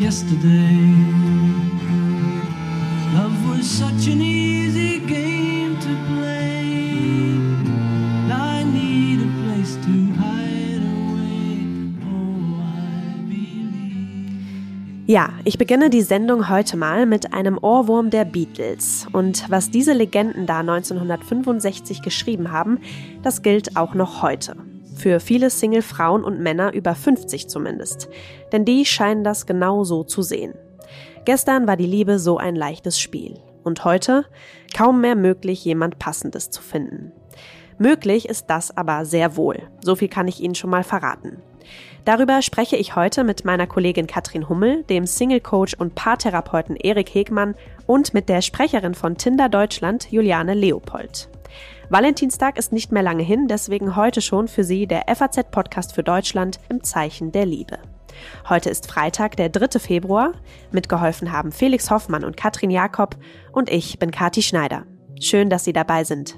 Yesterday, love was such an easy game to play. I need a place to hide away. Oh, I believe. Ja, ich beginne die Sendung heute mal mit einem Ohrwurm der Beatles. Und was diese Legenden da 1965 geschrieben haben, das gilt auch noch heute. Für viele Single-Frauen und Männer über 50 zumindest. Denn die scheinen das genau so zu sehen. Gestern war die Liebe so ein leichtes Spiel. Und heute kaum mehr möglich, jemand Passendes zu finden. Möglich ist das aber sehr wohl. So viel kann ich Ihnen schon mal verraten. Darüber spreche ich heute mit meiner Kollegin Katrin Hummel, dem Single-Coach und Paartherapeuten Erik Hegmann und mit der Sprecherin von Tinder Deutschland, Juliane Leopold. Valentinstag ist nicht mehr lange hin, deswegen heute schon für Sie der FAZ-Podcast für Deutschland im Zeichen der Liebe. Heute ist Freitag, der 3. Februar. Mitgeholfen haben Felix Hoffmann und Katrin Jakob und ich bin Kati Schneider. Schön, dass Sie dabei sind.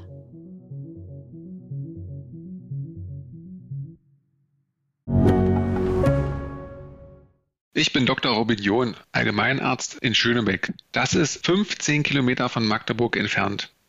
Ich bin Dr. Robin John, Allgemeinarzt in Schönebeck. Das ist 15 Kilometer von Magdeburg entfernt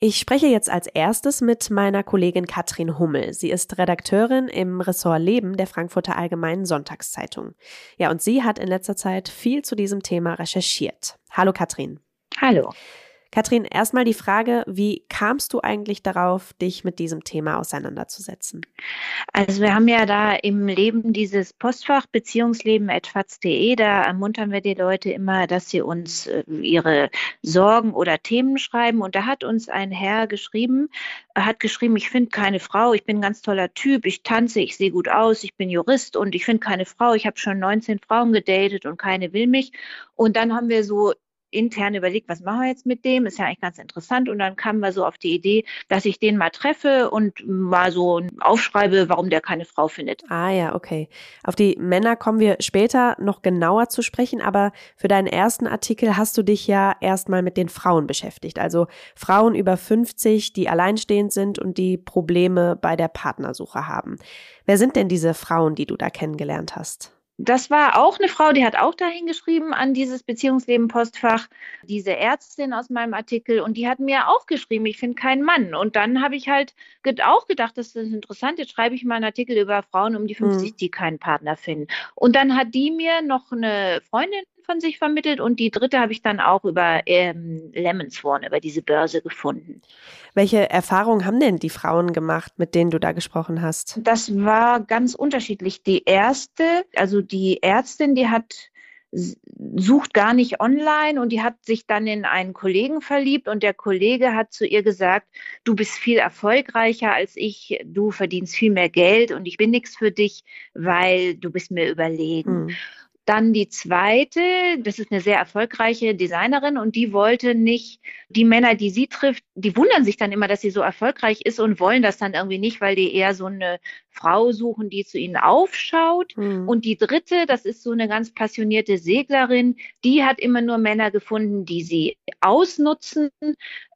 Ich spreche jetzt als erstes mit meiner Kollegin Katrin Hummel. Sie ist Redakteurin im Ressort Leben der Frankfurter Allgemeinen Sonntagszeitung. Ja, und sie hat in letzter Zeit viel zu diesem Thema recherchiert. Hallo Katrin. Hallo. Katrin, erstmal die Frage, wie kamst du eigentlich darauf, dich mit diesem Thema auseinanderzusetzen? Also wir haben ja da im Leben dieses Postfach beziehungsleben.faz.de, da ermuntern wir die Leute immer, dass sie uns äh, ihre Sorgen oder Themen schreiben. Und da hat uns ein Herr geschrieben, er hat geschrieben, ich finde keine Frau, ich bin ein ganz toller Typ, ich tanze, ich sehe gut aus, ich bin Jurist und ich finde keine Frau, ich habe schon 19 Frauen gedatet und keine will mich. Und dann haben wir so intern überlegt, was machen wir jetzt mit dem? Ist ja eigentlich ganz interessant. Und dann kamen wir so auf die Idee, dass ich den mal treffe und mal so aufschreibe, warum der keine Frau findet. Ah ja, okay. Auf die Männer kommen wir später noch genauer zu sprechen, aber für deinen ersten Artikel hast du dich ja erstmal mit den Frauen beschäftigt. Also Frauen über 50, die alleinstehend sind und die Probleme bei der Partnersuche haben. Wer sind denn diese Frauen, die du da kennengelernt hast? Das war auch eine Frau, die hat auch dahin geschrieben an dieses Beziehungsleben-Postfach, diese Ärztin aus meinem Artikel, und die hat mir auch geschrieben, ich finde keinen Mann. Und dann habe ich halt auch gedacht, das ist interessant, jetzt schreibe ich mal einen Artikel über Frauen um die 50, mhm. die keinen Partner finden. Und dann hat die mir noch eine Freundin von sich vermittelt und die dritte habe ich dann auch über ähm, Lemon Swan, über diese Börse gefunden. Welche Erfahrungen haben denn die Frauen gemacht, mit denen du da gesprochen hast? Das war ganz unterschiedlich. Die erste, also die Ärztin, die hat sucht gar nicht online und die hat sich dann in einen Kollegen verliebt und der Kollege hat zu ihr gesagt, du bist viel erfolgreicher als ich, du verdienst viel mehr Geld und ich bin nichts für dich, weil du bist mir überlegen. Hm. Dann die zweite, das ist eine sehr erfolgreiche Designerin und die wollte nicht, die Männer, die sie trifft, die wundern sich dann immer, dass sie so erfolgreich ist und wollen das dann irgendwie nicht, weil die eher so eine Frau suchen, die zu ihnen aufschaut. Mhm. Und die dritte, das ist so eine ganz passionierte Seglerin, die hat immer nur Männer gefunden, die sie ausnutzen,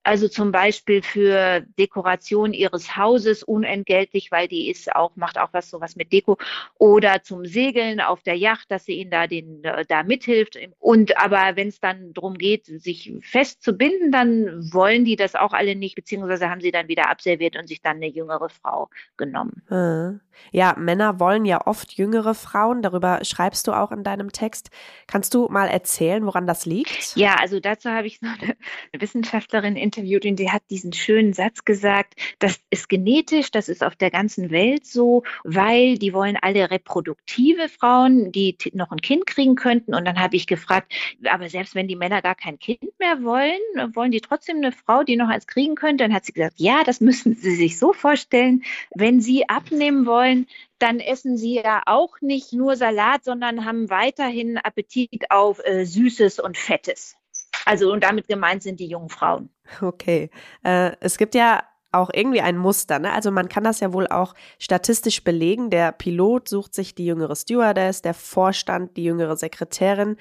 also zum Beispiel für Dekoration ihres Hauses unentgeltlich, weil die ist auch, macht auch was sowas mit Deko. Oder zum Segeln auf der Yacht, dass sie ihnen da den, da mithilft. Und aber wenn es dann darum geht, sich festzubinden, dann wollen die das auch alle nicht, beziehungsweise haben sie dann wieder abserviert und sich dann eine jüngere Frau genommen. Ja, Männer wollen ja oft jüngere Frauen. Darüber schreibst du auch in deinem Text. Kannst du mal erzählen, woran das liegt? Ja, also dazu habe ich noch eine Wissenschaftlerin in interviewt und die hat diesen schönen Satz gesagt, das ist genetisch, das ist auf der ganzen Welt so, weil die wollen alle reproduktive Frauen, die noch ein Kind kriegen könnten. Und dann habe ich gefragt, aber selbst wenn die Männer gar kein Kind mehr wollen, wollen die trotzdem eine Frau, die noch jemals kriegen könnte. Dann hat sie gesagt, ja, das müssen Sie sich so vorstellen. Wenn Sie abnehmen wollen, dann essen Sie ja auch nicht nur Salat, sondern haben weiterhin Appetit auf äh, Süßes und Fettes. Also und damit gemeint sind die jungen Frauen. Okay. Äh, es gibt ja auch irgendwie ein Muster. Ne? Also man kann das ja wohl auch statistisch belegen. Der Pilot sucht sich die jüngere Stewardess, der Vorstand die jüngere Sekretärin.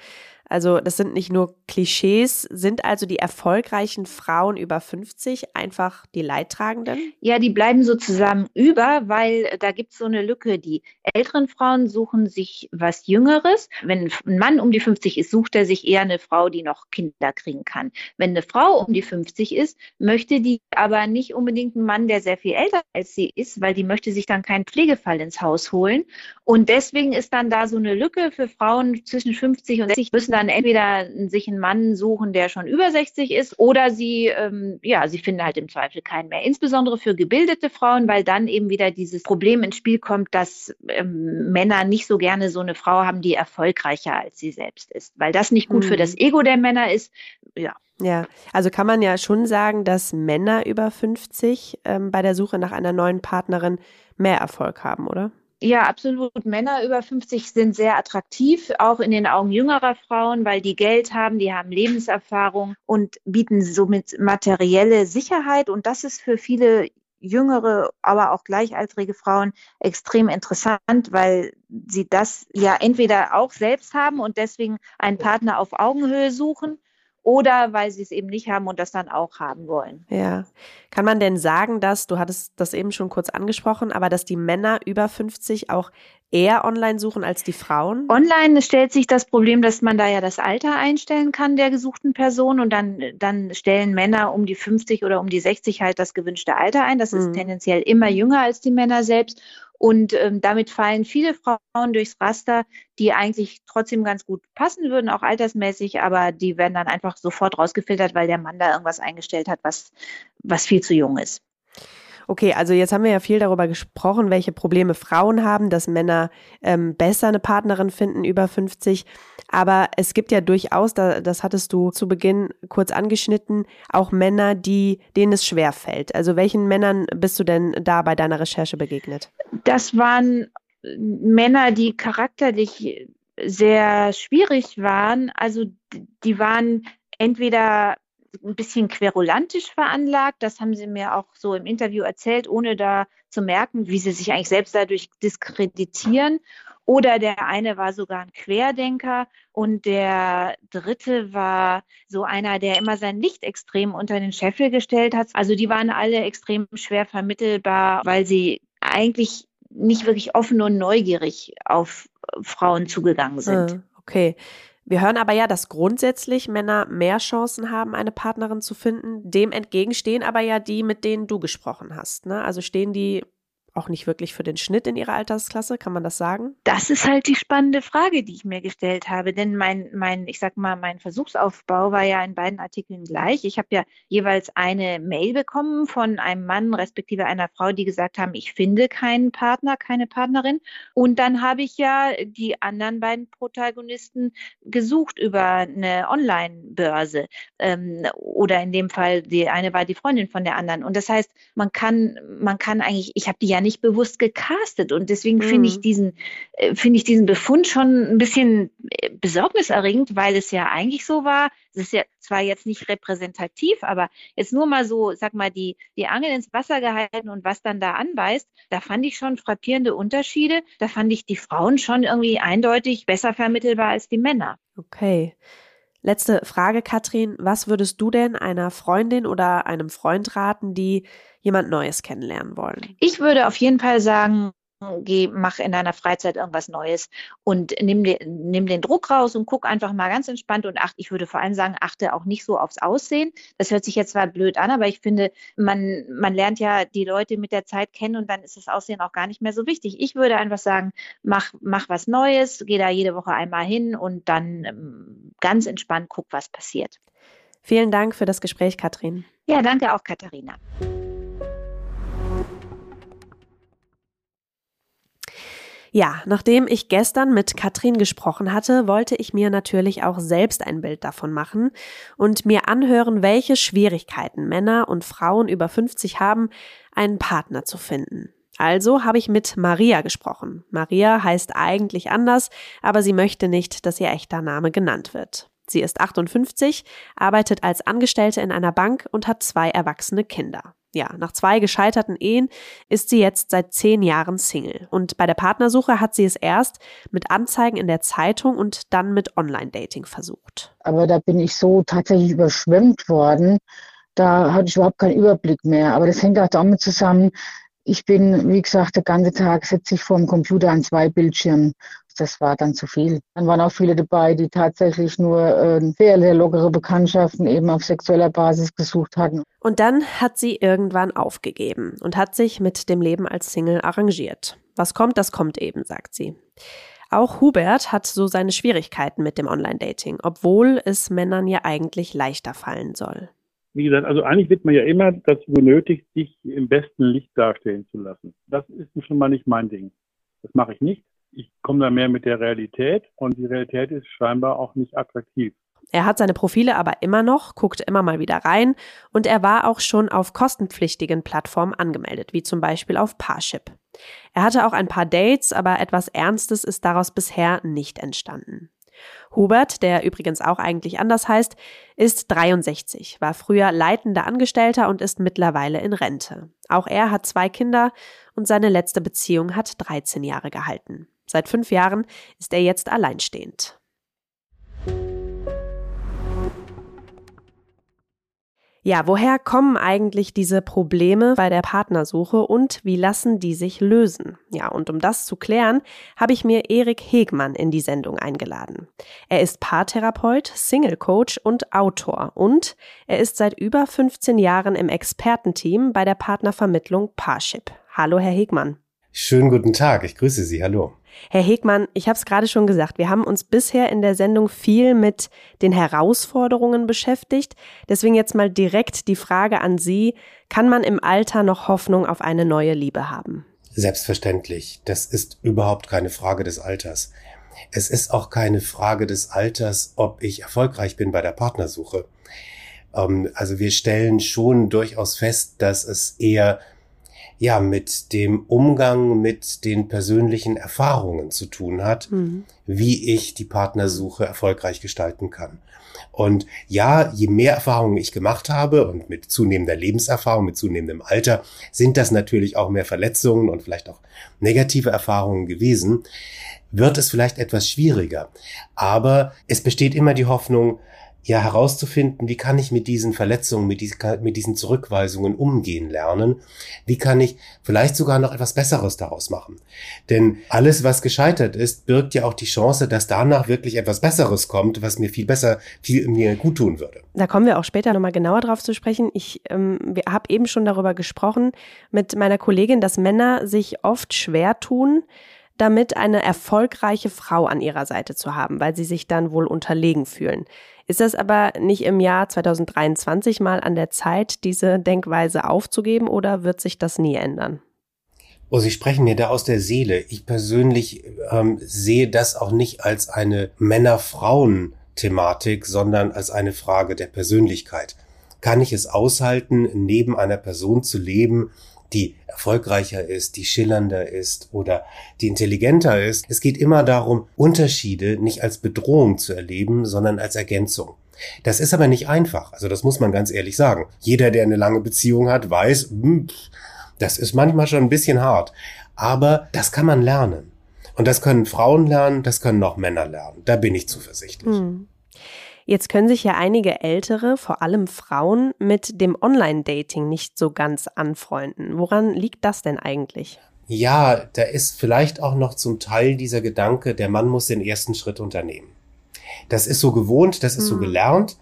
Also das sind nicht nur Klischees, sind also die erfolgreichen Frauen über 50 einfach die Leidtragenden? Ja, die bleiben sozusagen über, weil da gibt es so eine Lücke. Die älteren Frauen suchen sich was Jüngeres. Wenn ein Mann um die 50 ist, sucht er sich eher eine Frau, die noch Kinder kriegen kann. Wenn eine Frau um die 50 ist, möchte die aber nicht unbedingt einen Mann, der sehr viel älter als sie ist, weil die möchte sich dann keinen Pflegefall ins Haus holen. Und deswegen ist dann da so eine Lücke für Frauen zwischen 50 und 60 müssen dann entweder sich einen Mann suchen, der schon über 60 ist, oder sie, ähm, ja, sie finden halt im Zweifel keinen mehr. Insbesondere für gebildete Frauen, weil dann eben wieder dieses Problem ins Spiel kommt, dass ähm, Männer nicht so gerne so eine Frau haben, die erfolgreicher als sie selbst ist, weil das nicht gut mhm. für das Ego der Männer ist. Ja. Ja, also kann man ja schon sagen, dass Männer über 50 ähm, bei der Suche nach einer neuen Partnerin mehr Erfolg haben, oder? Ja, absolut. Männer über 50 sind sehr attraktiv, auch in den Augen jüngerer Frauen, weil die Geld haben, die haben Lebenserfahrung und bieten somit materielle Sicherheit. Und das ist für viele jüngere, aber auch gleichaltrige Frauen extrem interessant, weil sie das ja entweder auch selbst haben und deswegen einen Partner auf Augenhöhe suchen oder weil sie es eben nicht haben und das dann auch haben wollen. Ja. Kann man denn sagen, dass, du hattest das eben schon kurz angesprochen, aber dass die Männer über 50 auch eher online suchen als die Frauen? Online stellt sich das Problem, dass man da ja das Alter einstellen kann der gesuchten Person und dann, dann stellen Männer um die 50 oder um die 60 halt das gewünschte Alter ein. Das ist mhm. tendenziell immer jünger als die Männer selbst. Und ähm, damit fallen viele Frauen durchs Raster, die eigentlich trotzdem ganz gut passen würden, auch altersmäßig, aber die werden dann einfach sofort rausgefiltert, weil der Mann da irgendwas eingestellt hat, was, was viel zu jung ist. Okay, also jetzt haben wir ja viel darüber gesprochen, welche Probleme Frauen haben, dass Männer ähm, besser eine Partnerin finden über 50. Aber es gibt ja durchaus, da, das hattest du zu Beginn kurz angeschnitten, auch Männer, die, denen es schwer fällt. Also welchen Männern bist du denn da bei deiner Recherche begegnet? Das waren Männer, die charakterlich sehr schwierig waren. Also die waren entweder ein bisschen querulantisch veranlagt. Das haben sie mir auch so im Interview erzählt, ohne da zu merken, wie sie sich eigentlich selbst dadurch diskreditieren. Oder der eine war sogar ein Querdenker und der dritte war so einer, der immer sein Licht extrem unter den Scheffel gestellt hat. Also die waren alle extrem schwer vermittelbar, weil sie eigentlich nicht wirklich offen und neugierig auf Frauen zugegangen sind. Ah, okay. Wir hören aber ja, dass grundsätzlich Männer mehr Chancen haben, eine Partnerin zu finden. Dem entgegenstehen aber ja die, mit denen du gesprochen hast. Ne? Also stehen die auch nicht wirklich für den Schnitt in ihrer Altersklasse, kann man das sagen? Das ist halt die spannende Frage, die ich mir gestellt habe, denn mein, mein, ich sag mal, mein Versuchsaufbau war ja in beiden Artikeln gleich. Ich habe ja jeweils eine Mail bekommen von einem Mann respektive einer Frau, die gesagt haben, ich finde keinen Partner, keine Partnerin. Und dann habe ich ja die anderen beiden Protagonisten gesucht über eine Online-Börse ähm, oder in dem Fall die eine war die Freundin von der anderen. Und das heißt, man kann, man kann eigentlich, ich habe die ja nicht bewusst gecastet. Und deswegen mhm. finde ich diesen, äh, finde ich diesen Befund schon ein bisschen äh, besorgniserregend, weil es ja eigentlich so war. Es ist ja zwar jetzt nicht repräsentativ, aber jetzt nur mal so, sag mal, die, die Angel ins Wasser gehalten und was dann da anbeißt, da fand ich schon frappierende Unterschiede. Da fand ich die Frauen schon irgendwie eindeutig besser vermittelbar als die Männer. Okay. Letzte Frage, Katrin. Was würdest du denn einer Freundin oder einem Freund raten, die jemand Neues kennenlernen wollen? Ich würde auf jeden Fall sagen, geh, mach in deiner Freizeit irgendwas Neues und nimm, den, nimm den Druck raus und guck einfach mal ganz entspannt und acht, ich würde vor allem sagen, achte auch nicht so aufs Aussehen. Das hört sich jetzt zwar blöd an, aber ich finde, man, man lernt ja die Leute mit der Zeit kennen und dann ist das Aussehen auch gar nicht mehr so wichtig. Ich würde einfach sagen, mach, mach was Neues, geh da jede Woche einmal hin und dann ähm, ganz entspannt guck, was passiert. Vielen Dank für das Gespräch, Katrin. Ja, danke auch, Katharina. Ja, nachdem ich gestern mit Katrin gesprochen hatte, wollte ich mir natürlich auch selbst ein Bild davon machen und mir anhören, welche Schwierigkeiten Männer und Frauen über 50 haben, einen Partner zu finden. Also habe ich mit Maria gesprochen. Maria heißt eigentlich anders, aber sie möchte nicht, dass ihr echter Name genannt wird. Sie ist 58, arbeitet als Angestellte in einer Bank und hat zwei erwachsene Kinder. Ja, nach zwei gescheiterten Ehen ist sie jetzt seit zehn Jahren Single. Und bei der Partnersuche hat sie es erst mit Anzeigen in der Zeitung und dann mit Online-Dating versucht. Aber da bin ich so tatsächlich überschwemmt worden. Da hatte ich überhaupt keinen Überblick mehr. Aber das hängt auch damit zusammen, ich bin, wie gesagt, den ganzen Tag sitze ich vor dem Computer an zwei Bildschirmen. Das war dann zu viel. Dann waren auch viele dabei, die tatsächlich nur äh, sehr, sehr lockere Bekanntschaften eben auf sexueller Basis gesucht hatten. Und dann hat sie irgendwann aufgegeben und hat sich mit dem Leben als Single arrangiert. Was kommt, das kommt eben, sagt sie. Auch Hubert hat so seine Schwierigkeiten mit dem Online-Dating, obwohl es Männern ja eigentlich leichter fallen soll wie gesagt, also eigentlich wird man ja immer dazu benötigt, sich im besten Licht darstellen zu lassen. Das ist schon mal nicht mein Ding. Das mache ich nicht. Ich komme da mehr mit der Realität und die Realität ist scheinbar auch nicht attraktiv. Er hat seine Profile aber immer noch, guckt immer mal wieder rein und er war auch schon auf kostenpflichtigen Plattformen angemeldet, wie zum Beispiel auf Parship. Er hatte auch ein paar Dates, aber etwas Ernstes ist daraus bisher nicht entstanden. Hubert, der übrigens auch eigentlich anders heißt, ist 63, war früher leitender Angestellter und ist mittlerweile in Rente. Auch er hat zwei Kinder und seine letzte Beziehung hat 13 Jahre gehalten. Seit fünf Jahren ist er jetzt alleinstehend. Ja, woher kommen eigentlich diese Probleme bei der Partnersuche und wie lassen die sich lösen? Ja, und um das zu klären, habe ich mir Erik Hegmann in die Sendung eingeladen. Er ist Paartherapeut, Single Coach und Autor und er ist seit über 15 Jahren im Expertenteam bei der Partnervermittlung Parship. Hallo, Herr Hegmann. Schönen guten Tag, ich grüße Sie. Hallo. Herr Hegmann, ich habe es gerade schon gesagt, wir haben uns bisher in der Sendung viel mit den Herausforderungen beschäftigt. Deswegen jetzt mal direkt die Frage an Sie, kann man im Alter noch Hoffnung auf eine neue Liebe haben? Selbstverständlich. Das ist überhaupt keine Frage des Alters. Es ist auch keine Frage des Alters, ob ich erfolgreich bin bei der Partnersuche. Ähm, also wir stellen schon durchaus fest, dass es eher ja mit dem Umgang mit den persönlichen Erfahrungen zu tun hat, mhm. wie ich die Partnersuche erfolgreich gestalten kann. Und ja, je mehr Erfahrungen ich gemacht habe und mit zunehmender Lebenserfahrung, mit zunehmendem Alter, sind das natürlich auch mehr Verletzungen und vielleicht auch negative Erfahrungen gewesen, wird es vielleicht etwas schwieriger. Aber es besteht immer die Hoffnung, ja herauszufinden, wie kann ich mit diesen Verletzungen, mit diesen, mit diesen Zurückweisungen umgehen lernen? Wie kann ich vielleicht sogar noch etwas Besseres daraus machen? Denn alles, was gescheitert ist, birgt ja auch die Chance, dass danach wirklich etwas Besseres kommt, was mir viel besser, viel mir gut tun würde. Da kommen wir auch später nochmal genauer drauf zu sprechen. Ich ähm, habe eben schon darüber gesprochen mit meiner Kollegin, dass Männer sich oft schwer tun, damit eine erfolgreiche Frau an ihrer Seite zu haben, weil sie sich dann wohl unterlegen fühlen. Ist das aber nicht im Jahr 2023 mal an der Zeit, diese Denkweise aufzugeben oder wird sich das nie ändern? Oh, Sie sprechen mir da aus der Seele. Ich persönlich ähm, sehe das auch nicht als eine Männer-Frauen-Thematik, sondern als eine Frage der Persönlichkeit. Kann ich es aushalten, neben einer Person zu leben, die erfolgreicher ist, die schillernder ist oder die intelligenter ist. Es geht immer darum, Unterschiede nicht als Bedrohung zu erleben, sondern als Ergänzung. Das ist aber nicht einfach. Also das muss man ganz ehrlich sagen. Jeder, der eine lange Beziehung hat, weiß, hm, das ist manchmal schon ein bisschen hart. Aber das kann man lernen. Und das können Frauen lernen, das können auch Männer lernen. Da bin ich zuversichtlich. Hm. Jetzt können sich ja einige Ältere, vor allem Frauen, mit dem Online-Dating nicht so ganz anfreunden. Woran liegt das denn eigentlich? Ja, da ist vielleicht auch noch zum Teil dieser Gedanke, der Mann muss den ersten Schritt unternehmen. Das ist so gewohnt, das ist hm. so gelernt.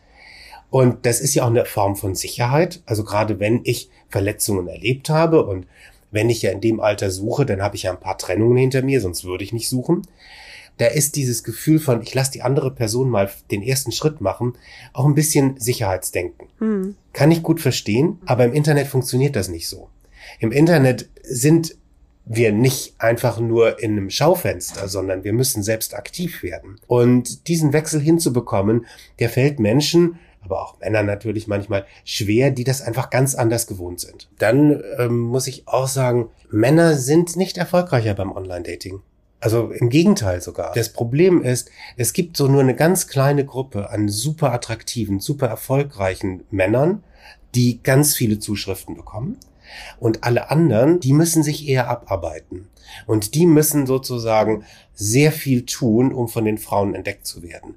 Und das ist ja auch eine Form von Sicherheit. Also gerade wenn ich Verletzungen erlebt habe und wenn ich ja in dem Alter suche, dann habe ich ja ein paar Trennungen hinter mir, sonst würde ich nicht suchen da ist dieses Gefühl von, ich lasse die andere Person mal den ersten Schritt machen, auch ein bisschen Sicherheitsdenken. Mhm. Kann ich gut verstehen, aber im Internet funktioniert das nicht so. Im Internet sind wir nicht einfach nur in einem Schaufenster, sondern wir müssen selbst aktiv werden. Und diesen Wechsel hinzubekommen, der fällt Menschen, aber auch Männern natürlich manchmal schwer, die das einfach ganz anders gewohnt sind. Dann ähm, muss ich auch sagen, Männer sind nicht erfolgreicher beim Online-Dating. Also im Gegenteil sogar. Das Problem ist, es gibt so nur eine ganz kleine Gruppe an super attraktiven, super erfolgreichen Männern, die ganz viele Zuschriften bekommen. Und alle anderen, die müssen sich eher abarbeiten. Und die müssen sozusagen sehr viel tun, um von den Frauen entdeckt zu werden.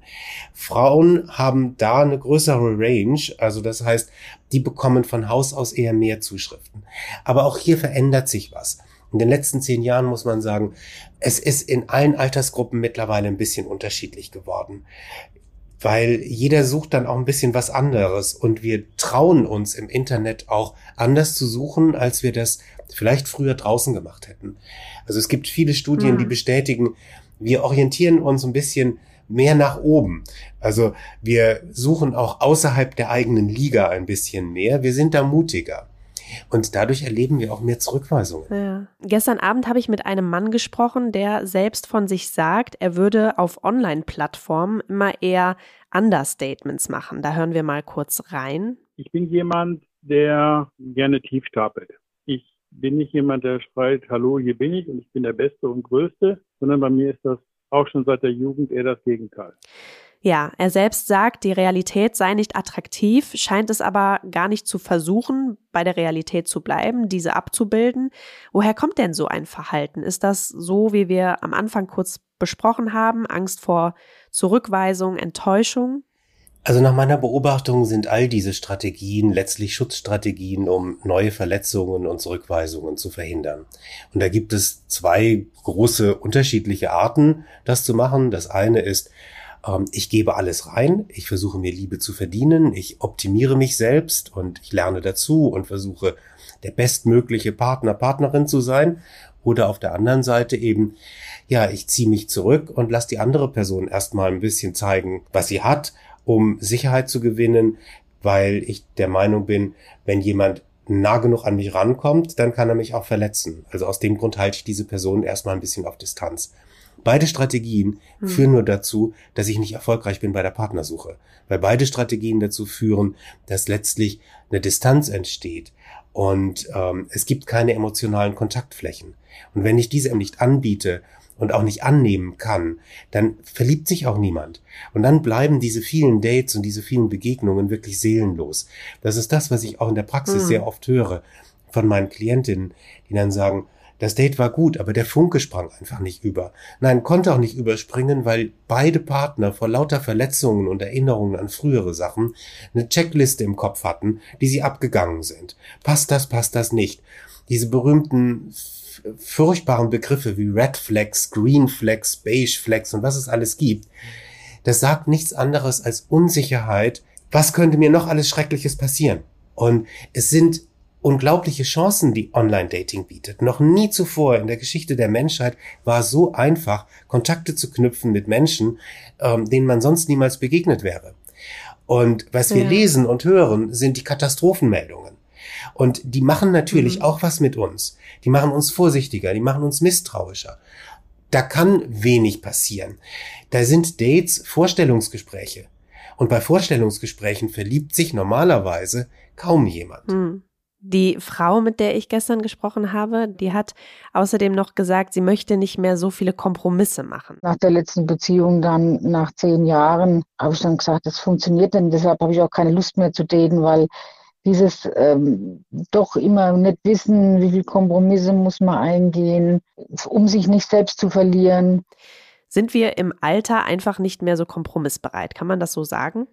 Frauen haben da eine größere Range, also das heißt, die bekommen von Haus aus eher mehr Zuschriften. Aber auch hier verändert sich was. In den letzten zehn Jahren muss man sagen, es ist in allen Altersgruppen mittlerweile ein bisschen unterschiedlich geworden weil jeder sucht dann auch ein bisschen was anderes und wir trauen uns im Internet auch anders zu suchen, als wir das vielleicht früher draußen gemacht hätten. Also es gibt viele Studien, mhm. die bestätigen, wir orientieren uns ein bisschen mehr nach oben. Also wir suchen auch außerhalb der eigenen Liga ein bisschen mehr. Wir sind da mutiger. Und dadurch erleben wir auch mehr Zurückweisungen. Ja. Gestern Abend habe ich mit einem Mann gesprochen, der selbst von sich sagt, er würde auf Online-Plattformen immer eher Understatements machen. Da hören wir mal kurz rein. Ich bin jemand, der gerne tief stapelt. Ich bin nicht jemand, der schreit, hallo, hier bin ich und ich bin der Beste und Größte, sondern bei mir ist das auch schon seit der Jugend eher das Gegenteil. Ja, er selbst sagt, die Realität sei nicht attraktiv, scheint es aber gar nicht zu versuchen, bei der Realität zu bleiben, diese abzubilden. Woher kommt denn so ein Verhalten? Ist das so, wie wir am Anfang kurz besprochen haben, Angst vor Zurückweisung, Enttäuschung? Also nach meiner Beobachtung sind all diese Strategien letztlich Schutzstrategien, um neue Verletzungen und Zurückweisungen zu verhindern. Und da gibt es zwei große unterschiedliche Arten, das zu machen. Das eine ist, ich gebe alles rein, ich versuche mir Liebe zu verdienen, ich optimiere mich selbst und ich lerne dazu und versuche der bestmögliche Partner, Partnerin zu sein. Oder auf der anderen Seite eben, ja, ich ziehe mich zurück und lasse die andere Person erstmal ein bisschen zeigen, was sie hat, um Sicherheit zu gewinnen, weil ich der Meinung bin, wenn jemand nah genug an mich rankommt, dann kann er mich auch verletzen. Also aus dem Grund halte ich diese Person erstmal ein bisschen auf Distanz. Beide Strategien hm. führen nur dazu, dass ich nicht erfolgreich bin bei der Partnersuche. Weil beide Strategien dazu führen, dass letztlich eine Distanz entsteht und ähm, es gibt keine emotionalen Kontaktflächen. Und wenn ich diese nicht anbiete und auch nicht annehmen kann, dann verliebt sich auch niemand. Und dann bleiben diese vielen Dates und diese vielen Begegnungen wirklich seelenlos. Das ist das, was ich auch in der Praxis hm. sehr oft höre von meinen Klientinnen, die dann sagen, das Date war gut, aber der Funke sprang einfach nicht über. Nein, konnte auch nicht überspringen, weil beide Partner vor lauter Verletzungen und Erinnerungen an frühere Sachen eine Checkliste im Kopf hatten, die sie abgegangen sind. Passt das, passt das nicht. Diese berühmten furchtbaren Begriffe wie Red Flags, Green Flags, Beige Flags und was es alles gibt, das sagt nichts anderes als Unsicherheit. Was könnte mir noch alles Schreckliches passieren? Und es sind unglaubliche Chancen, die Online-Dating bietet. Noch nie zuvor in der Geschichte der Menschheit war es so einfach, Kontakte zu knüpfen mit Menschen, ähm, denen man sonst niemals begegnet wäre. Und was wir ja. lesen und hören, sind die Katastrophenmeldungen. Und die machen natürlich mhm. auch was mit uns. Die machen uns vorsichtiger, die machen uns misstrauischer. Da kann wenig passieren. Da sind Dates Vorstellungsgespräche. Und bei Vorstellungsgesprächen verliebt sich normalerweise kaum jemand. Mhm. Die Frau, mit der ich gestern gesprochen habe, die hat außerdem noch gesagt, sie möchte nicht mehr so viele Kompromisse machen. Nach der letzten Beziehung dann, nach zehn Jahren, habe ich dann gesagt, das funktioniert denn. Deshalb habe ich auch keine Lust mehr zu daten, weil dieses ähm, doch immer nicht wissen, wie viele Kompromisse muss man eingehen, um sich nicht selbst zu verlieren. Sind wir im Alter einfach nicht mehr so kompromissbereit? Kann man das so sagen?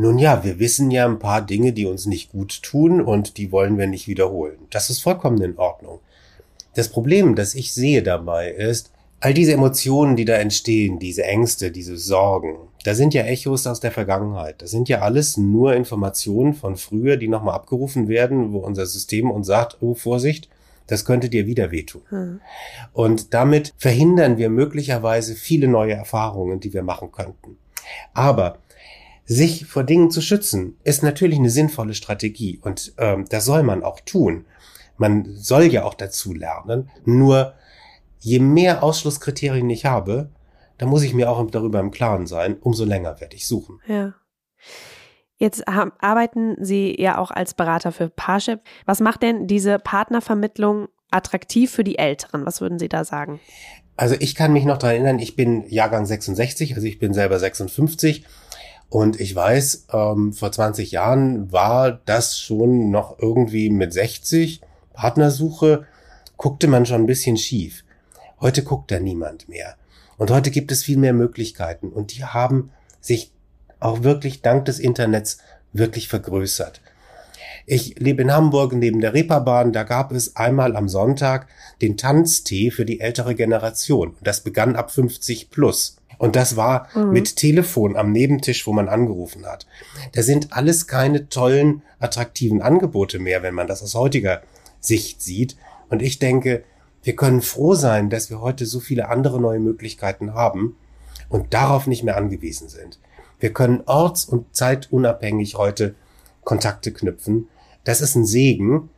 Nun ja, wir wissen ja ein paar Dinge, die uns nicht gut tun und die wollen wir nicht wiederholen. Das ist vollkommen in Ordnung. Das Problem, das ich sehe dabei ist, all diese Emotionen, die da entstehen, diese Ängste, diese Sorgen, da sind ja Echos aus der Vergangenheit. Das sind ja alles nur Informationen von früher, die nochmal abgerufen werden, wo unser System uns sagt, oh Vorsicht, das könnte dir wieder wehtun. Hm. Und damit verhindern wir möglicherweise viele neue Erfahrungen, die wir machen könnten. Aber sich vor Dingen zu schützen, ist natürlich eine sinnvolle Strategie und ähm, das soll man auch tun, Man soll ja auch dazu lernen. Nur je mehr Ausschlusskriterien ich habe, da muss ich mir auch darüber im Klaren sein, umso länger werde ich suchen. Ja. Jetzt haben, arbeiten Sie ja auch als Berater für Parship. Was macht denn diese Partnervermittlung attraktiv für die Älteren? Was würden Sie da sagen? Also ich kann mich noch daran erinnern, ich bin Jahrgang 66, also ich bin selber 56 und ich weiß, ähm, vor 20 Jahren war das schon noch irgendwie mit 60 Partnersuche, guckte man schon ein bisschen schief. Heute guckt da niemand mehr. Und heute gibt es viel mehr Möglichkeiten und die haben sich auch wirklich dank des Internets wirklich vergrößert. Ich lebe in Hamburg neben der Reeperbahn. Da gab es einmal am Sonntag den Tanztee für die ältere Generation. Das begann ab 50 plus. Und das war mhm. mit Telefon am Nebentisch, wo man angerufen hat. Da sind alles keine tollen, attraktiven Angebote mehr, wenn man das aus heutiger Sicht sieht. Und ich denke, wir können froh sein, dass wir heute so viele andere neue Möglichkeiten haben und darauf nicht mehr angewiesen sind. Wir können orts- und zeitunabhängig heute Kontakte knüpfen. Das ist ein Segen.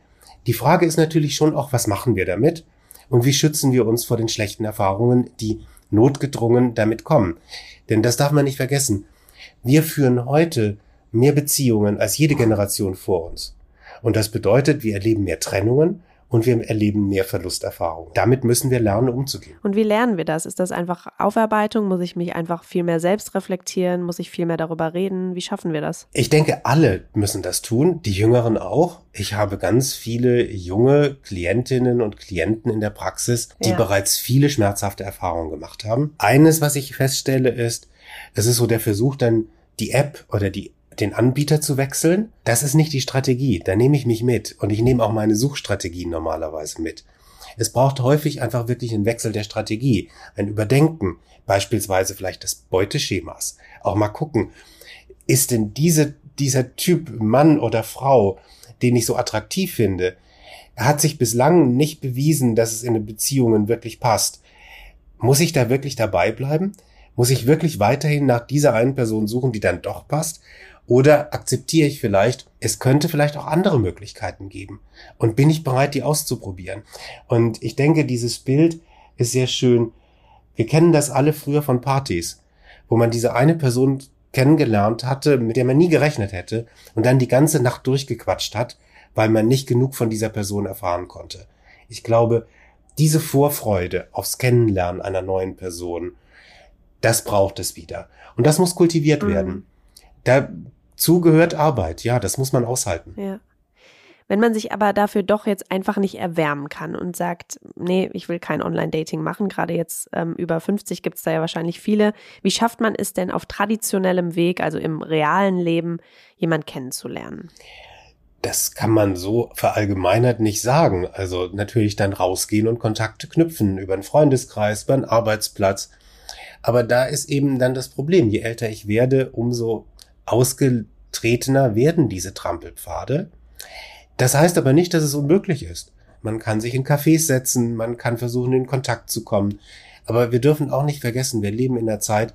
Die Frage ist natürlich schon auch, was machen wir damit? Und wie schützen wir uns vor den schlechten Erfahrungen, die notgedrungen damit kommen? Denn das darf man nicht vergessen. Wir führen heute mehr Beziehungen als jede Generation vor uns. Und das bedeutet, wir erleben mehr Trennungen, und wir erleben mehr Verlusterfahrung. Damit müssen wir lernen, umzugehen. Und wie lernen wir das? Ist das einfach Aufarbeitung? Muss ich mich einfach viel mehr selbst reflektieren? Muss ich viel mehr darüber reden? Wie schaffen wir das? Ich denke, alle müssen das tun, die Jüngeren auch. Ich habe ganz viele junge Klientinnen und Klienten in der Praxis, die ja. bereits viele schmerzhafte Erfahrungen gemacht haben. Eines, was ich feststelle, ist, es ist so der Versuch, dann die App oder die den Anbieter zu wechseln, das ist nicht die Strategie. Da nehme ich mich mit und ich nehme auch meine Suchstrategien normalerweise mit. Es braucht häufig einfach wirklich einen Wechsel der Strategie, ein Überdenken, beispielsweise vielleicht des Beuteschemas. Auch mal gucken, ist denn diese, dieser Typ Mann oder Frau, den ich so attraktiv finde, hat sich bislang nicht bewiesen, dass es in den Beziehungen wirklich passt. Muss ich da wirklich dabei bleiben? Muss ich wirklich weiterhin nach dieser einen Person suchen, die dann doch passt? Oder akzeptiere ich vielleicht, es könnte vielleicht auch andere Möglichkeiten geben und bin ich bereit, die auszuprobieren. Und ich denke, dieses Bild ist sehr schön. Wir kennen das alle früher von Partys, wo man diese eine Person kennengelernt hatte, mit der man nie gerechnet hätte und dann die ganze Nacht durchgequatscht hat, weil man nicht genug von dieser Person erfahren konnte. Ich glaube, diese Vorfreude aufs Kennenlernen einer neuen Person, das braucht es wieder. Und das muss kultiviert mhm. werden. Da zugehört Arbeit. Ja, das muss man aushalten. Ja. Wenn man sich aber dafür doch jetzt einfach nicht erwärmen kann und sagt, nee, ich will kein Online-Dating machen, gerade jetzt ähm, über 50 gibt es da ja wahrscheinlich viele, wie schafft man es denn auf traditionellem Weg, also im realen Leben, jemand kennenzulernen? Das kann man so verallgemeinert nicht sagen. Also natürlich dann rausgehen und Kontakte knüpfen über einen Freundeskreis, über einen Arbeitsplatz. Aber da ist eben dann das Problem. Je älter ich werde, umso ausgetretener werden diese Trampelpfade. Das heißt aber nicht, dass es unmöglich ist. Man kann sich in Cafés setzen, man kann versuchen, in Kontakt zu kommen. Aber wir dürfen auch nicht vergessen, wir leben in der Zeit,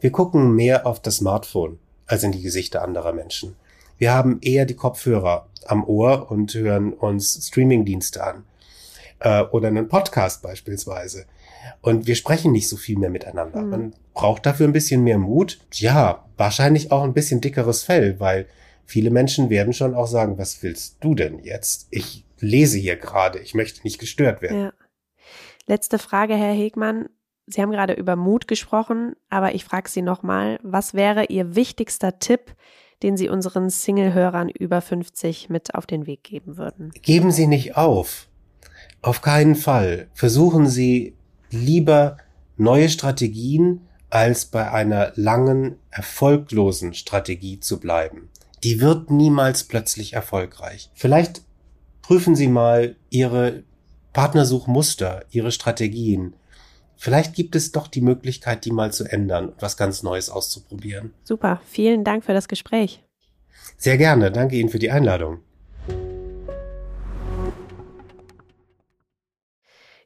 wir gucken mehr auf das Smartphone als in die Gesichter anderer Menschen. Wir haben eher die Kopfhörer am Ohr und hören uns Streamingdienste an. Äh, oder einen Podcast beispielsweise. Und wir sprechen nicht so viel mehr miteinander. Mhm. Man braucht dafür ein bisschen mehr Mut. Ja, wahrscheinlich auch ein bisschen dickeres Fell, weil viele Menschen werden schon auch sagen, was willst du denn jetzt? Ich lese hier gerade, ich möchte nicht gestört werden. Ja. Letzte Frage, Herr Hegmann. Sie haben gerade über Mut gesprochen, aber ich frage Sie nochmal, was wäre Ihr wichtigster Tipp, den Sie unseren Single-Hörern über 50 mit auf den Weg geben würden? Geben Sie nicht auf. Auf keinen Fall. Versuchen Sie lieber neue Strategien, als bei einer langen, erfolglosen Strategie zu bleiben. Die wird niemals plötzlich erfolgreich. Vielleicht prüfen Sie mal Ihre Partnersuchmuster, Ihre Strategien. Vielleicht gibt es doch die Möglichkeit, die mal zu ändern und was ganz Neues auszuprobieren. Super, vielen Dank für das Gespräch. Sehr gerne, danke Ihnen für die Einladung.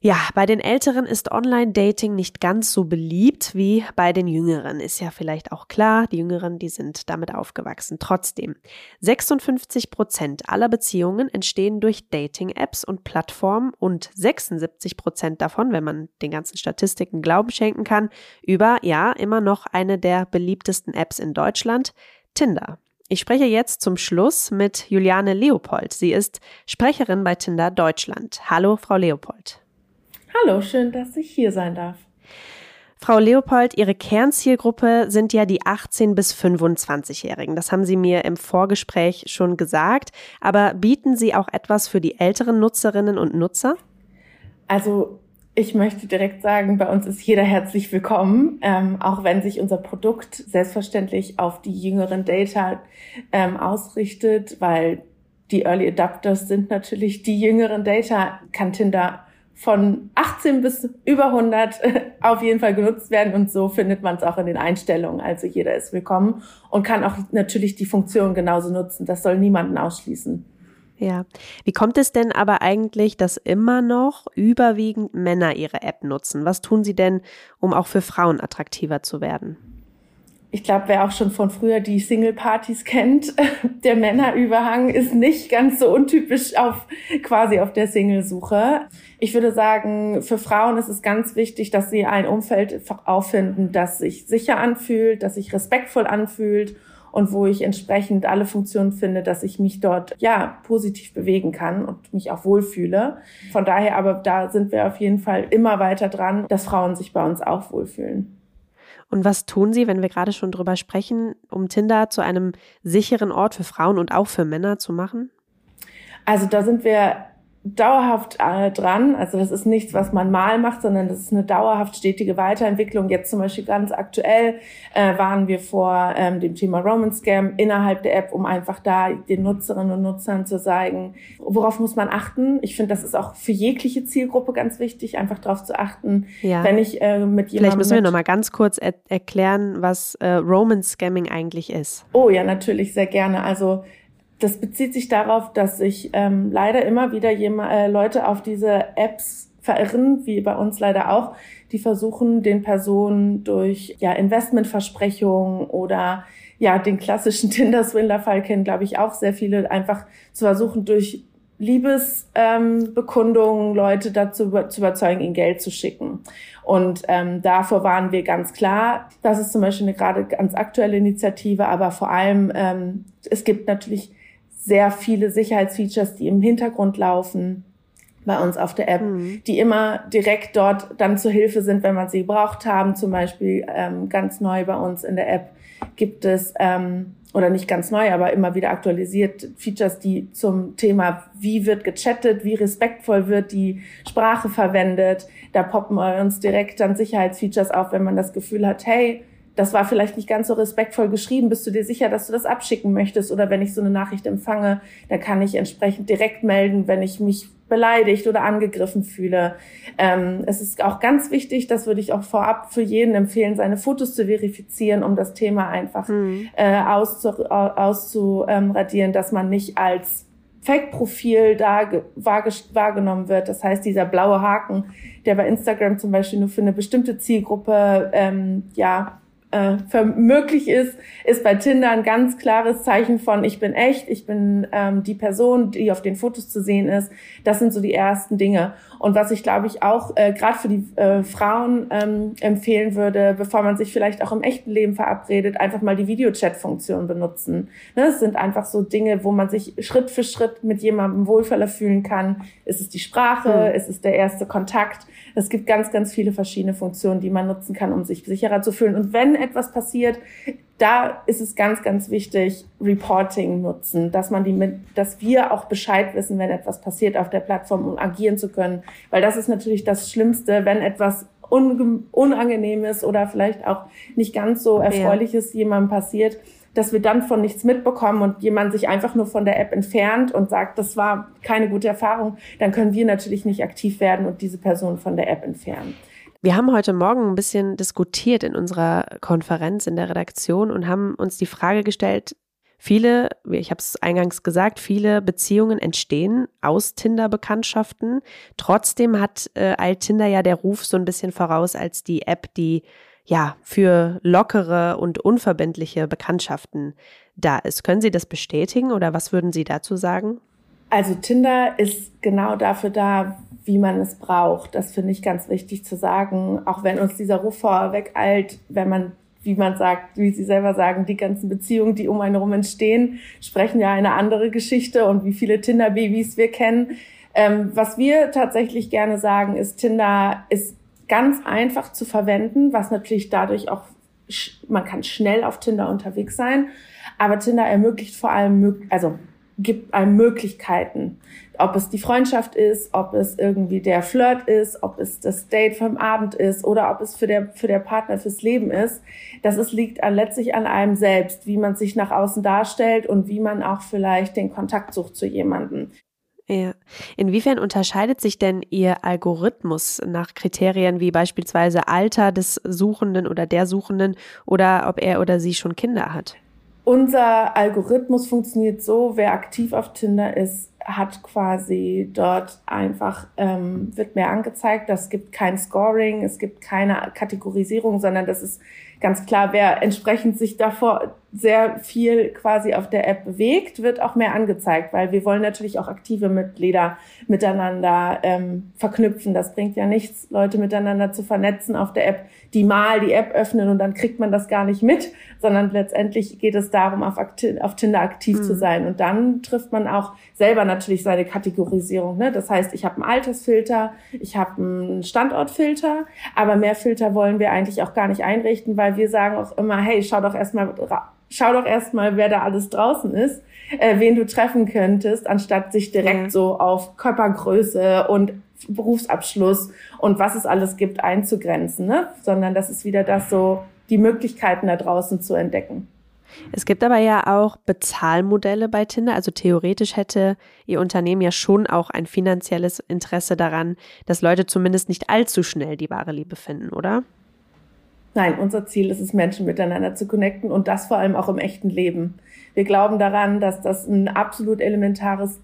Ja, bei den Älteren ist Online-Dating nicht ganz so beliebt wie bei den Jüngeren. Ist ja vielleicht auch klar, die Jüngeren, die sind damit aufgewachsen. Trotzdem, 56 Prozent aller Beziehungen entstehen durch Dating-Apps und Plattformen und 76 Prozent davon, wenn man den ganzen Statistiken Glauben schenken kann, über, ja, immer noch eine der beliebtesten Apps in Deutschland, Tinder. Ich spreche jetzt zum Schluss mit Juliane Leopold. Sie ist Sprecherin bei Tinder Deutschland. Hallo, Frau Leopold. Hallo, schön, dass ich hier sein darf. Frau Leopold, Ihre Kernzielgruppe sind ja die 18- bis 25-Jährigen. Das haben Sie mir im Vorgespräch schon gesagt. Aber bieten Sie auch etwas für die älteren Nutzerinnen und Nutzer? Also ich möchte direkt sagen, bei uns ist jeder herzlich willkommen, ähm, auch wenn sich unser Produkt selbstverständlich auf die jüngeren Data ähm, ausrichtet, weil die Early Adapters sind natürlich die jüngeren Data, kann Tinder von 18 bis über 100 auf jeden Fall genutzt werden und so findet man es auch in den Einstellungen. Also jeder ist willkommen und kann auch natürlich die Funktion genauso nutzen. Das soll niemanden ausschließen. Ja. Wie kommt es denn aber eigentlich, dass immer noch überwiegend Männer ihre App nutzen? Was tun sie denn, um auch für Frauen attraktiver zu werden? Ich glaube, wer auch schon von früher die Single-Partys kennt, der Männerüberhang ist nicht ganz so untypisch auf quasi auf der Single-Suche. Ich würde sagen, für Frauen ist es ganz wichtig, dass sie ein Umfeld auffinden, das sich sicher anfühlt, das sich respektvoll anfühlt und wo ich entsprechend alle Funktionen finde, dass ich mich dort ja positiv bewegen kann und mich auch wohlfühle. Von daher aber da sind wir auf jeden Fall immer weiter dran, dass Frauen sich bei uns auch wohlfühlen. Und was tun Sie, wenn wir gerade schon drüber sprechen, um Tinder zu einem sicheren Ort für Frauen und auch für Männer zu machen? Also da sind wir dauerhaft äh, dran. Also das ist nichts, was man mal macht, sondern das ist eine dauerhaft stetige Weiterentwicklung. Jetzt zum Beispiel ganz aktuell äh, waren wir vor ähm, dem Thema Roman Scam innerhalb der App, um einfach da den Nutzerinnen und Nutzern zu zeigen, worauf muss man achten. Ich finde, das ist auch für jegliche Zielgruppe ganz wichtig, einfach darauf zu achten, ja. wenn ich äh, mit jemandem... Vielleicht müssen wir noch mal ganz kurz er erklären, was äh, Roman Scamming eigentlich ist. Oh ja, natürlich, sehr gerne. Also das bezieht sich darauf, dass sich ähm, leider immer wieder jema, äh, Leute auf diese Apps verirren, wie bei uns leider auch, die versuchen, den Personen durch ja, Investmentversprechungen oder ja, den klassischen Tinder-Swindler-Fall kennen, glaube ich, auch sehr viele, einfach zu versuchen, durch Liebesbekundungen ähm, Leute dazu zu überzeugen, ihnen Geld zu schicken. Und ähm, davor waren wir ganz klar. Das ist zum Beispiel eine gerade ganz aktuelle Initiative, aber vor allem, ähm, es gibt natürlich sehr viele Sicherheitsfeatures, die im Hintergrund laufen bei uns auf der App, mhm. die immer direkt dort dann zur Hilfe sind, wenn man sie gebraucht haben. Zum Beispiel ähm, ganz neu bei uns in der App gibt es, ähm, oder nicht ganz neu, aber immer wieder aktualisiert, Features, die zum Thema, wie wird gechattet, wie respektvoll wird die Sprache verwendet. Da poppen uns direkt dann Sicherheitsfeatures auf, wenn man das Gefühl hat, hey, das war vielleicht nicht ganz so respektvoll geschrieben. Bist du dir sicher, dass du das abschicken möchtest? Oder wenn ich so eine Nachricht empfange, dann kann ich entsprechend direkt melden, wenn ich mich beleidigt oder angegriffen fühle. Ähm, es ist auch ganz wichtig, das würde ich auch vorab für jeden empfehlen, seine Fotos zu verifizieren, um das Thema einfach mhm. äh, auszuradieren, auszu, dass man nicht als Fake-Profil da wahrgenommen wird. Das heißt, dieser blaue Haken, der bei Instagram zum Beispiel nur für eine bestimmte Zielgruppe ähm, ja äh, möglich ist, ist bei Tinder ein ganz klares Zeichen von ich bin echt, ich bin ähm, die Person, die auf den Fotos zu sehen ist. Das sind so die ersten Dinge. Und was ich glaube ich auch äh, gerade für die äh, Frauen ähm, empfehlen würde, bevor man sich vielleicht auch im echten Leben verabredet, einfach mal die Videochat-Funktion benutzen. Ne, das sind einfach so Dinge, wo man sich Schritt für Schritt mit jemandem wohlvoller fühlen kann. Ist es die Sprache? Mhm. Ist es der erste Kontakt? Es gibt ganz, ganz viele verschiedene Funktionen, die man nutzen kann, um sich sicherer zu fühlen. Und wenn etwas passiert, da ist es ganz, ganz wichtig, Reporting nutzen, dass man die mit, dass wir auch Bescheid wissen, wenn etwas passiert auf der Plattform, um agieren zu können. Weil das ist natürlich das Schlimmste, wenn etwas Unangenehmes oder vielleicht auch nicht ganz so Erfreuliches ja. jemandem passiert, dass wir dann von nichts mitbekommen und jemand sich einfach nur von der App entfernt und sagt, das war keine gute Erfahrung, dann können wir natürlich nicht aktiv werden und diese Person von der App entfernen. Wir haben heute Morgen ein bisschen diskutiert in unserer Konferenz in der Redaktion und haben uns die Frage gestellt, Viele, ich habe es eingangs gesagt, viele Beziehungen entstehen aus Tinder-Bekanntschaften. Trotzdem hat äh, Altinder ja der Ruf so ein bisschen voraus als die App, die ja für lockere und unverbindliche Bekanntschaften da ist. Können Sie das bestätigen oder was würden Sie dazu sagen? Also Tinder ist genau dafür da, wie man es braucht. Das finde ich ganz wichtig zu sagen. Auch wenn uns dieser Ruf vorweg eilt, wenn man wie man sagt, wie Sie selber sagen, die ganzen Beziehungen, die um einen herum entstehen, sprechen ja eine andere Geschichte und wie viele Tinder-Babys wir kennen. Ähm, was wir tatsächlich gerne sagen, ist, Tinder ist ganz einfach zu verwenden, was natürlich dadurch auch, man kann schnell auf Tinder unterwegs sein, aber Tinder ermöglicht vor allem, also gibt einem Möglichkeiten. Ob es die Freundschaft ist, ob es irgendwie der Flirt ist, ob es das Date vom Abend ist oder ob es für der, für der Partner fürs Leben ist. Das ist, liegt an, letztlich an einem selbst, wie man sich nach außen darstellt und wie man auch vielleicht den Kontakt sucht zu jemandem. Ja. Inwiefern unterscheidet sich denn Ihr Algorithmus nach Kriterien wie beispielsweise Alter des Suchenden oder der Suchenden oder ob er oder sie schon Kinder hat? Unser Algorithmus funktioniert so, wer aktiv auf Tinder ist, hat quasi dort einfach, ähm, wird mehr angezeigt. Das gibt kein Scoring, es gibt keine Kategorisierung, sondern das ist ganz klar, wer entsprechend sich davor sehr viel quasi auf der App bewegt, wird auch mehr angezeigt, weil wir wollen natürlich auch aktive Mitglieder miteinander ähm, verknüpfen. Das bringt ja nichts, Leute miteinander zu vernetzen auf der App, die mal die App öffnen und dann kriegt man das gar nicht mit, sondern letztendlich geht es darum, auf, auf Tinder aktiv mhm. zu sein. Und dann trifft man auch selber natürlich seine Kategorisierung. Ne? Das heißt, ich habe einen Altersfilter, ich habe einen Standortfilter, aber mehr Filter wollen wir eigentlich auch gar nicht einrichten, weil wir sagen auch immer, hey, schau doch erstmal schau doch erstmal, wer da alles draußen ist, äh, wen du treffen könntest, anstatt sich direkt ja. so auf Körpergröße und Berufsabschluss und was es alles gibt einzugrenzen, ne? sondern das ist wieder das so, die Möglichkeiten da draußen zu entdecken. Es gibt aber ja auch Bezahlmodelle bei Tinder. Also theoretisch hätte Ihr Unternehmen ja schon auch ein finanzielles Interesse daran, dass Leute zumindest nicht allzu schnell die wahre Liebe finden, oder? Nein, unser Ziel ist es, Menschen miteinander zu connecten und das vor allem auch im echten Leben. Wir glauben daran, dass das ein absolut elementares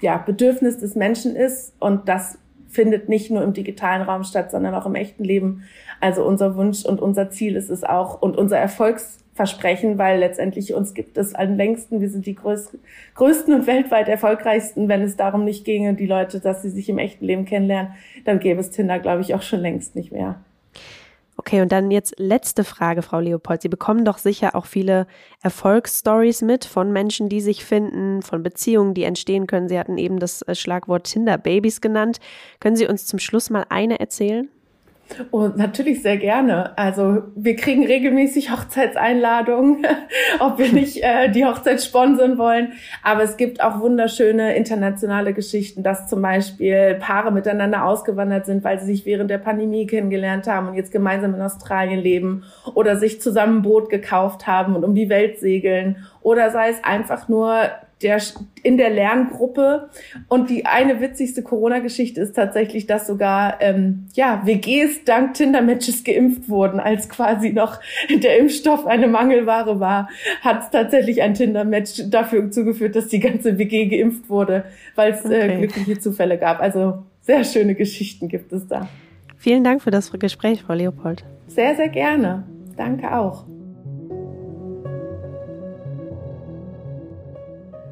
ja, Bedürfnis des Menschen ist und das findet nicht nur im digitalen Raum statt, sondern auch im echten Leben. Also unser Wunsch und unser Ziel ist es auch und unser Erfolgsversprechen, weil letztendlich uns gibt es am längsten, wir sind die größten und weltweit erfolgreichsten. Wenn es darum nicht ginge, die Leute, dass sie sich im echten Leben kennenlernen, dann gäbe es Tinder, glaube ich, auch schon längst nicht mehr. Okay, und dann jetzt letzte Frage, Frau Leopold. Sie bekommen doch sicher auch viele Erfolgsstories mit von Menschen, die sich finden, von Beziehungen, die entstehen können. Sie hatten eben das äh, Schlagwort Tinder Babies genannt. Können Sie uns zum Schluss mal eine erzählen? Oh, natürlich sehr gerne. Also wir kriegen regelmäßig Hochzeitseinladungen, ob wir nicht äh, die Hochzeit sponsern wollen. Aber es gibt auch wunderschöne internationale Geschichten, dass zum Beispiel Paare miteinander ausgewandert sind, weil sie sich während der Pandemie kennengelernt haben und jetzt gemeinsam in Australien leben oder sich zusammen ein Boot gekauft haben und um die Welt segeln. Oder sei es einfach nur der, in der Lerngruppe. Und die eine witzigste Corona-Geschichte ist tatsächlich, dass sogar ähm, ja, WGs dank Tinder-Matches geimpft wurden, als quasi noch der Impfstoff eine Mangelware war, hat es tatsächlich ein Tinder-Match dafür zugeführt, dass die ganze WG geimpft wurde, weil es äh, okay. äh, glückliche Zufälle gab. Also sehr schöne Geschichten gibt es da. Vielen Dank für das Gespräch, Frau Leopold. Sehr, sehr gerne. Danke auch.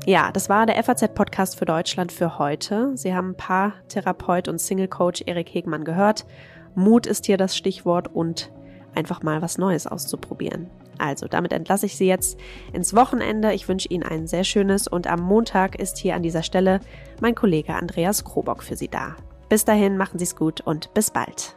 Ja, das war der FAZ-Podcast für Deutschland für heute. Sie haben Paar-Therapeut und Single-Coach Erik Hegmann gehört. Mut ist hier das Stichwort und einfach mal was Neues auszuprobieren. Also, damit entlasse ich Sie jetzt ins Wochenende. Ich wünsche Ihnen ein sehr schönes und am Montag ist hier an dieser Stelle mein Kollege Andreas Krobock für Sie da. Bis dahin, machen Sie es gut und bis bald.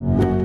you